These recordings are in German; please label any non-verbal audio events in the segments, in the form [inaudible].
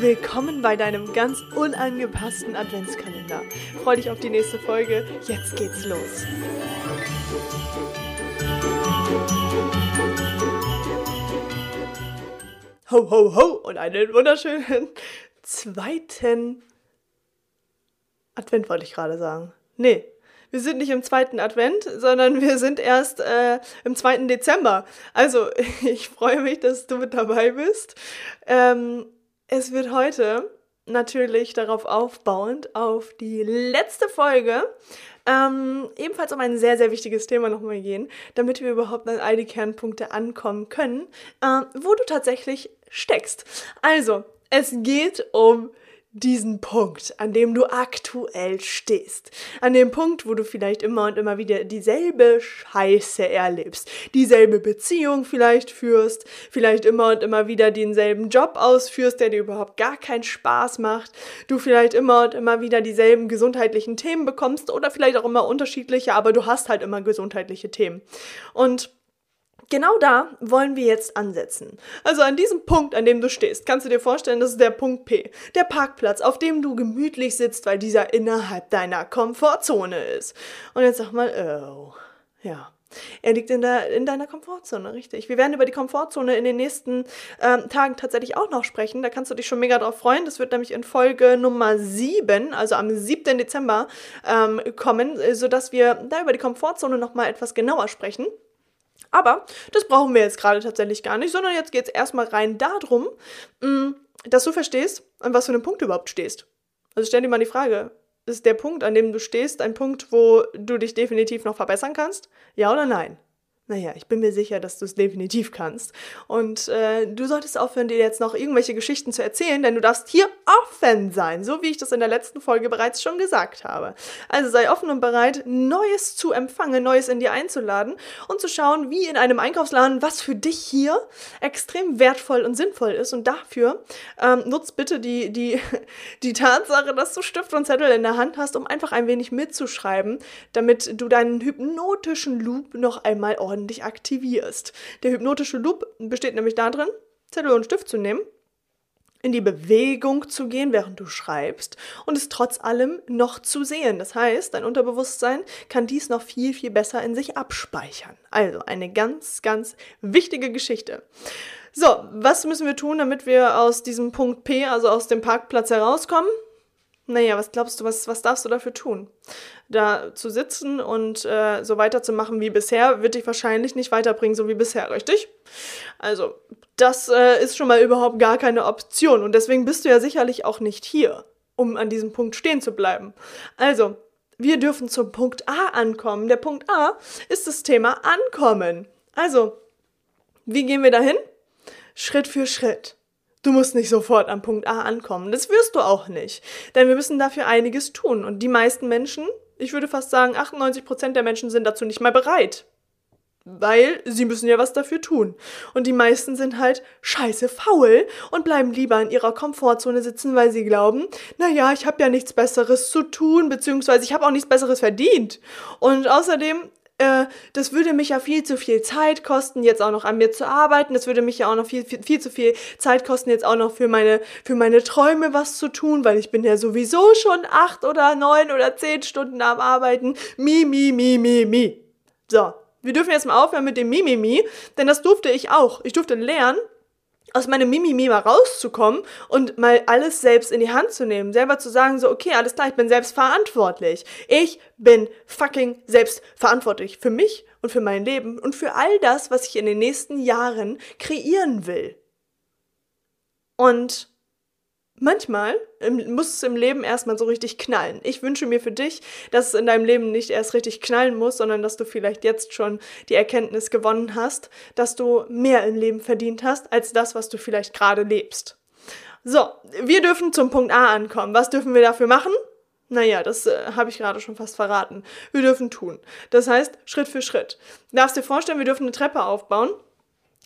Willkommen bei deinem ganz unangepassten Adventskalender. Freu dich auf die nächste Folge. Jetzt geht's los. Ho, ho, ho und einen wunderschönen zweiten Advent wollte ich gerade sagen. Nee, wir sind nicht im zweiten Advent, sondern wir sind erst äh, im zweiten Dezember. Also, [laughs] ich freue mich, dass du mit dabei bist. Ähm, es wird heute natürlich darauf aufbauend auf die letzte Folge ähm, ebenfalls um ein sehr, sehr wichtiges Thema nochmal gehen, damit wir überhaupt an all die Kernpunkte ankommen können, äh, wo du tatsächlich steckst. Also, es geht um diesen Punkt, an dem du aktuell stehst. An dem Punkt, wo du vielleicht immer und immer wieder dieselbe Scheiße erlebst, dieselbe Beziehung vielleicht führst, vielleicht immer und immer wieder denselben Job ausführst, der dir überhaupt gar keinen Spaß macht, du vielleicht immer und immer wieder dieselben gesundheitlichen Themen bekommst oder vielleicht auch immer unterschiedliche, aber du hast halt immer gesundheitliche Themen. Und Genau da wollen wir jetzt ansetzen. Also an diesem Punkt, an dem du stehst, kannst du dir vorstellen, das ist der Punkt P. Der Parkplatz, auf dem du gemütlich sitzt, weil dieser innerhalb deiner Komfortzone ist. Und jetzt sag mal, oh, ja. Er liegt in, der, in deiner Komfortzone, richtig. Wir werden über die Komfortzone in den nächsten ähm, Tagen tatsächlich auch noch sprechen. Da kannst du dich schon mega drauf freuen. Das wird nämlich in Folge Nummer 7, also am 7. Dezember, ähm, kommen, sodass wir da über die Komfortzone nochmal etwas genauer sprechen. Aber das brauchen wir jetzt gerade tatsächlich gar nicht, sondern jetzt geht es erstmal rein darum, mm, dass du verstehst, an was für einem Punkt du überhaupt stehst. Also stell dir mal die Frage, ist der Punkt, an dem du stehst, ein Punkt, wo du dich definitiv noch verbessern kannst? Ja oder nein? Naja, ich bin mir sicher, dass du es definitiv kannst. Und äh, du solltest aufhören, dir jetzt noch irgendwelche Geschichten zu erzählen, denn du darfst hier offen sein, so wie ich das in der letzten Folge bereits schon gesagt habe. Also sei offen und bereit, Neues zu empfangen, Neues in dir einzuladen und zu schauen, wie in einem Einkaufsladen, was für dich hier extrem wertvoll und sinnvoll ist. Und dafür ähm, nutzt bitte die, die, [laughs] die Tatsache, dass du Stift und Zettel in der Hand hast, um einfach ein wenig mitzuschreiben, damit du deinen hypnotischen Loop noch einmal ordentlich ordentlich aktivierst. Der hypnotische Loop besteht nämlich darin, Zettel und Stift zu nehmen, in die Bewegung zu gehen, während du schreibst und es trotz allem noch zu sehen. Das heißt, dein Unterbewusstsein kann dies noch viel, viel besser in sich abspeichern. Also eine ganz, ganz wichtige Geschichte. So, was müssen wir tun, damit wir aus diesem Punkt P, also aus dem Parkplatz herauskommen? Naja, was glaubst du, was, was darfst du dafür tun? Da zu sitzen und äh, so weiterzumachen wie bisher, wird dich wahrscheinlich nicht weiterbringen, so wie bisher, richtig? Also, das äh, ist schon mal überhaupt gar keine Option und deswegen bist du ja sicherlich auch nicht hier, um an diesem Punkt stehen zu bleiben. Also, wir dürfen zum Punkt A ankommen. Der Punkt A ist das Thema Ankommen. Also, wie gehen wir dahin? Schritt für Schritt. Du musst nicht sofort am Punkt A ankommen. Das wirst du auch nicht. Denn wir müssen dafür einiges tun. Und die meisten Menschen, ich würde fast sagen, 98% der Menschen sind dazu nicht mal bereit. Weil sie müssen ja was dafür tun. Und die meisten sind halt scheiße faul und bleiben lieber in ihrer Komfortzone sitzen, weil sie glauben, naja, ich habe ja nichts Besseres zu tun, beziehungsweise ich habe auch nichts Besseres verdient. Und außerdem äh, das würde mich ja viel zu viel Zeit kosten, jetzt auch noch an mir zu arbeiten. Das würde mich ja auch noch viel, viel, viel zu viel Zeit kosten, jetzt auch noch für meine, für meine Träume was zu tun, weil ich bin ja sowieso schon acht oder neun oder zehn Stunden am Arbeiten. Mi, mi, mi, mi, mi. So. Wir dürfen jetzt mal aufhören mit dem Mimimi, denn das durfte ich auch. Ich durfte lernen, aus meinem Mimimi mal rauszukommen und mal alles selbst in die Hand zu nehmen. Selber zu sagen, so, okay, alles klar, ich bin selbst verantwortlich. Ich bin fucking selbst verantwortlich für mich und für mein Leben und für all das, was ich in den nächsten Jahren kreieren will. Und manchmal muss es im Leben erstmal so richtig knallen. Ich wünsche mir für dich, dass es in deinem Leben nicht erst richtig knallen muss, sondern dass du vielleicht jetzt schon die Erkenntnis gewonnen hast, dass du mehr im Leben verdient hast, als das, was du vielleicht gerade lebst. So, wir dürfen zum Punkt A ankommen. Was dürfen wir dafür machen? Naja, das äh, habe ich gerade schon fast verraten. Wir dürfen tun. Das heißt, Schritt für Schritt. Du darfst dir vorstellen, wir dürfen eine Treppe aufbauen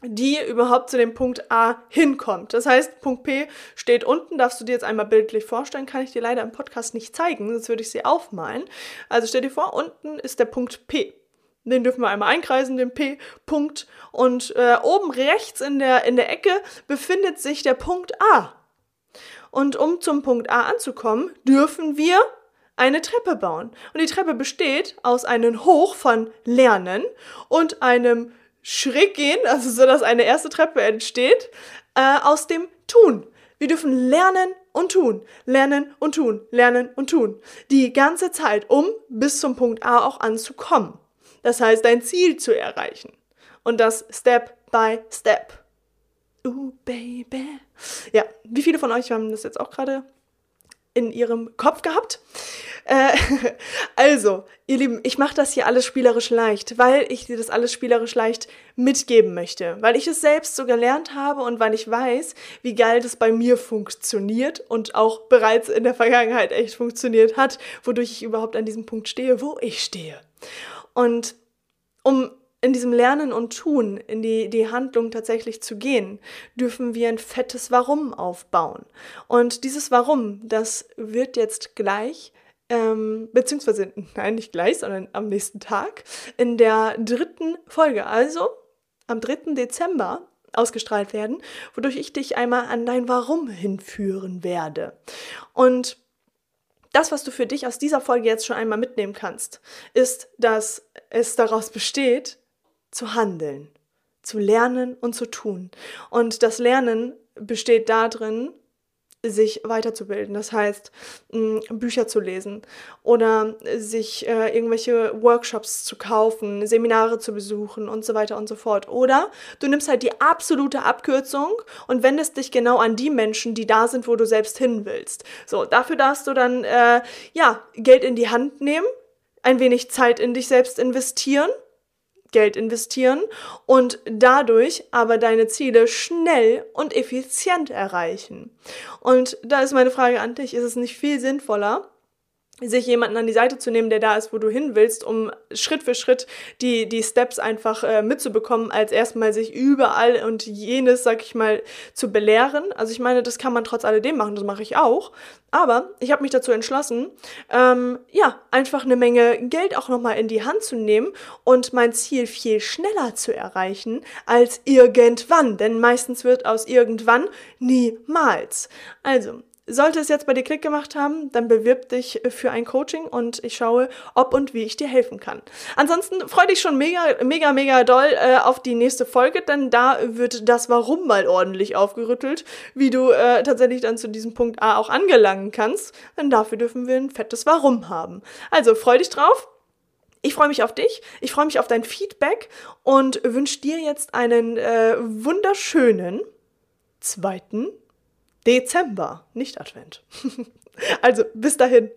die überhaupt zu dem Punkt A hinkommt. Das heißt, Punkt P steht unten, darfst du dir jetzt einmal bildlich vorstellen, kann ich dir leider im Podcast nicht zeigen, sonst würde ich sie aufmalen. Also stell dir vor, unten ist der Punkt P. Den dürfen wir einmal einkreisen, den P-Punkt. Und äh, oben rechts in der, in der Ecke befindet sich der Punkt A. Und um zum Punkt A anzukommen, dürfen wir eine Treppe bauen. Und die Treppe besteht aus einem Hoch von Lernen und einem Schräggehen, also so, dass eine erste Treppe entsteht, äh, aus dem Tun. Wir dürfen lernen und tun, lernen und tun, lernen und tun. Die ganze Zeit, um bis zum Punkt A auch anzukommen. Das heißt, dein Ziel zu erreichen. Und das Step by Step. Ooh, baby. Ja, wie viele von euch haben das jetzt auch gerade in ihrem Kopf gehabt? Äh, [laughs] also, ihr Lieben, ich mache das hier alles spielerisch leicht, weil ich dir das alles spielerisch leicht mitgeben möchte, weil ich es selbst so gelernt habe und weil ich weiß, wie geil das bei mir funktioniert und auch bereits in der Vergangenheit echt funktioniert hat, wodurch ich überhaupt an diesem Punkt stehe, wo ich stehe. Und um in diesem Lernen und Tun, in die, die Handlung tatsächlich zu gehen, dürfen wir ein fettes Warum aufbauen. Und dieses Warum, das wird jetzt gleich ähm, beziehungsweise, nein, nicht gleich, sondern am nächsten Tag, in der dritten Folge, also am 3. Dezember, ausgestrahlt werden, wodurch ich dich einmal an dein Warum hinführen werde. Und das, was du für dich aus dieser Folge jetzt schon einmal mitnehmen kannst, ist, dass es daraus besteht, zu handeln, zu lernen und zu tun. Und das Lernen besteht darin, sich weiterzubilden. Das heißt, Bücher zu lesen oder sich äh, irgendwelche Workshops zu kaufen, Seminare zu besuchen und so weiter und so fort. Oder du nimmst halt die absolute Abkürzung und wendest dich genau an die Menschen, die da sind, wo du selbst hin willst. So, dafür darfst du dann äh, ja Geld in die Hand nehmen, ein wenig Zeit in dich selbst investieren Geld investieren und dadurch aber deine Ziele schnell und effizient erreichen. Und da ist meine Frage an dich, ist es nicht viel sinnvoller, sich jemanden an die Seite zu nehmen, der da ist, wo du hin willst, um Schritt für Schritt die, die Steps einfach äh, mitzubekommen, als erstmal sich überall und jenes, sag ich mal, zu belehren. Also ich meine, das kann man trotz alledem machen, das mache ich auch. Aber ich habe mich dazu entschlossen, ähm, ja, einfach eine Menge Geld auch nochmal in die Hand zu nehmen und mein Ziel viel schneller zu erreichen als irgendwann. Denn meistens wird aus irgendwann niemals. Also, sollte es jetzt bei dir Klick gemacht haben, dann bewirb dich für ein Coaching und ich schaue, ob und wie ich dir helfen kann. Ansonsten freue dich schon mega, mega, mega doll äh, auf die nächste Folge, denn da wird das Warum mal ordentlich aufgerüttelt, wie du äh, tatsächlich dann zu diesem Punkt A auch angelangen kannst. Denn dafür dürfen wir ein fettes Warum haben. Also freu dich drauf. Ich freue mich auf dich, ich freue mich auf dein Feedback und wünsche dir jetzt einen äh, wunderschönen zweiten Dezember, nicht Advent. [laughs] also bis dahin.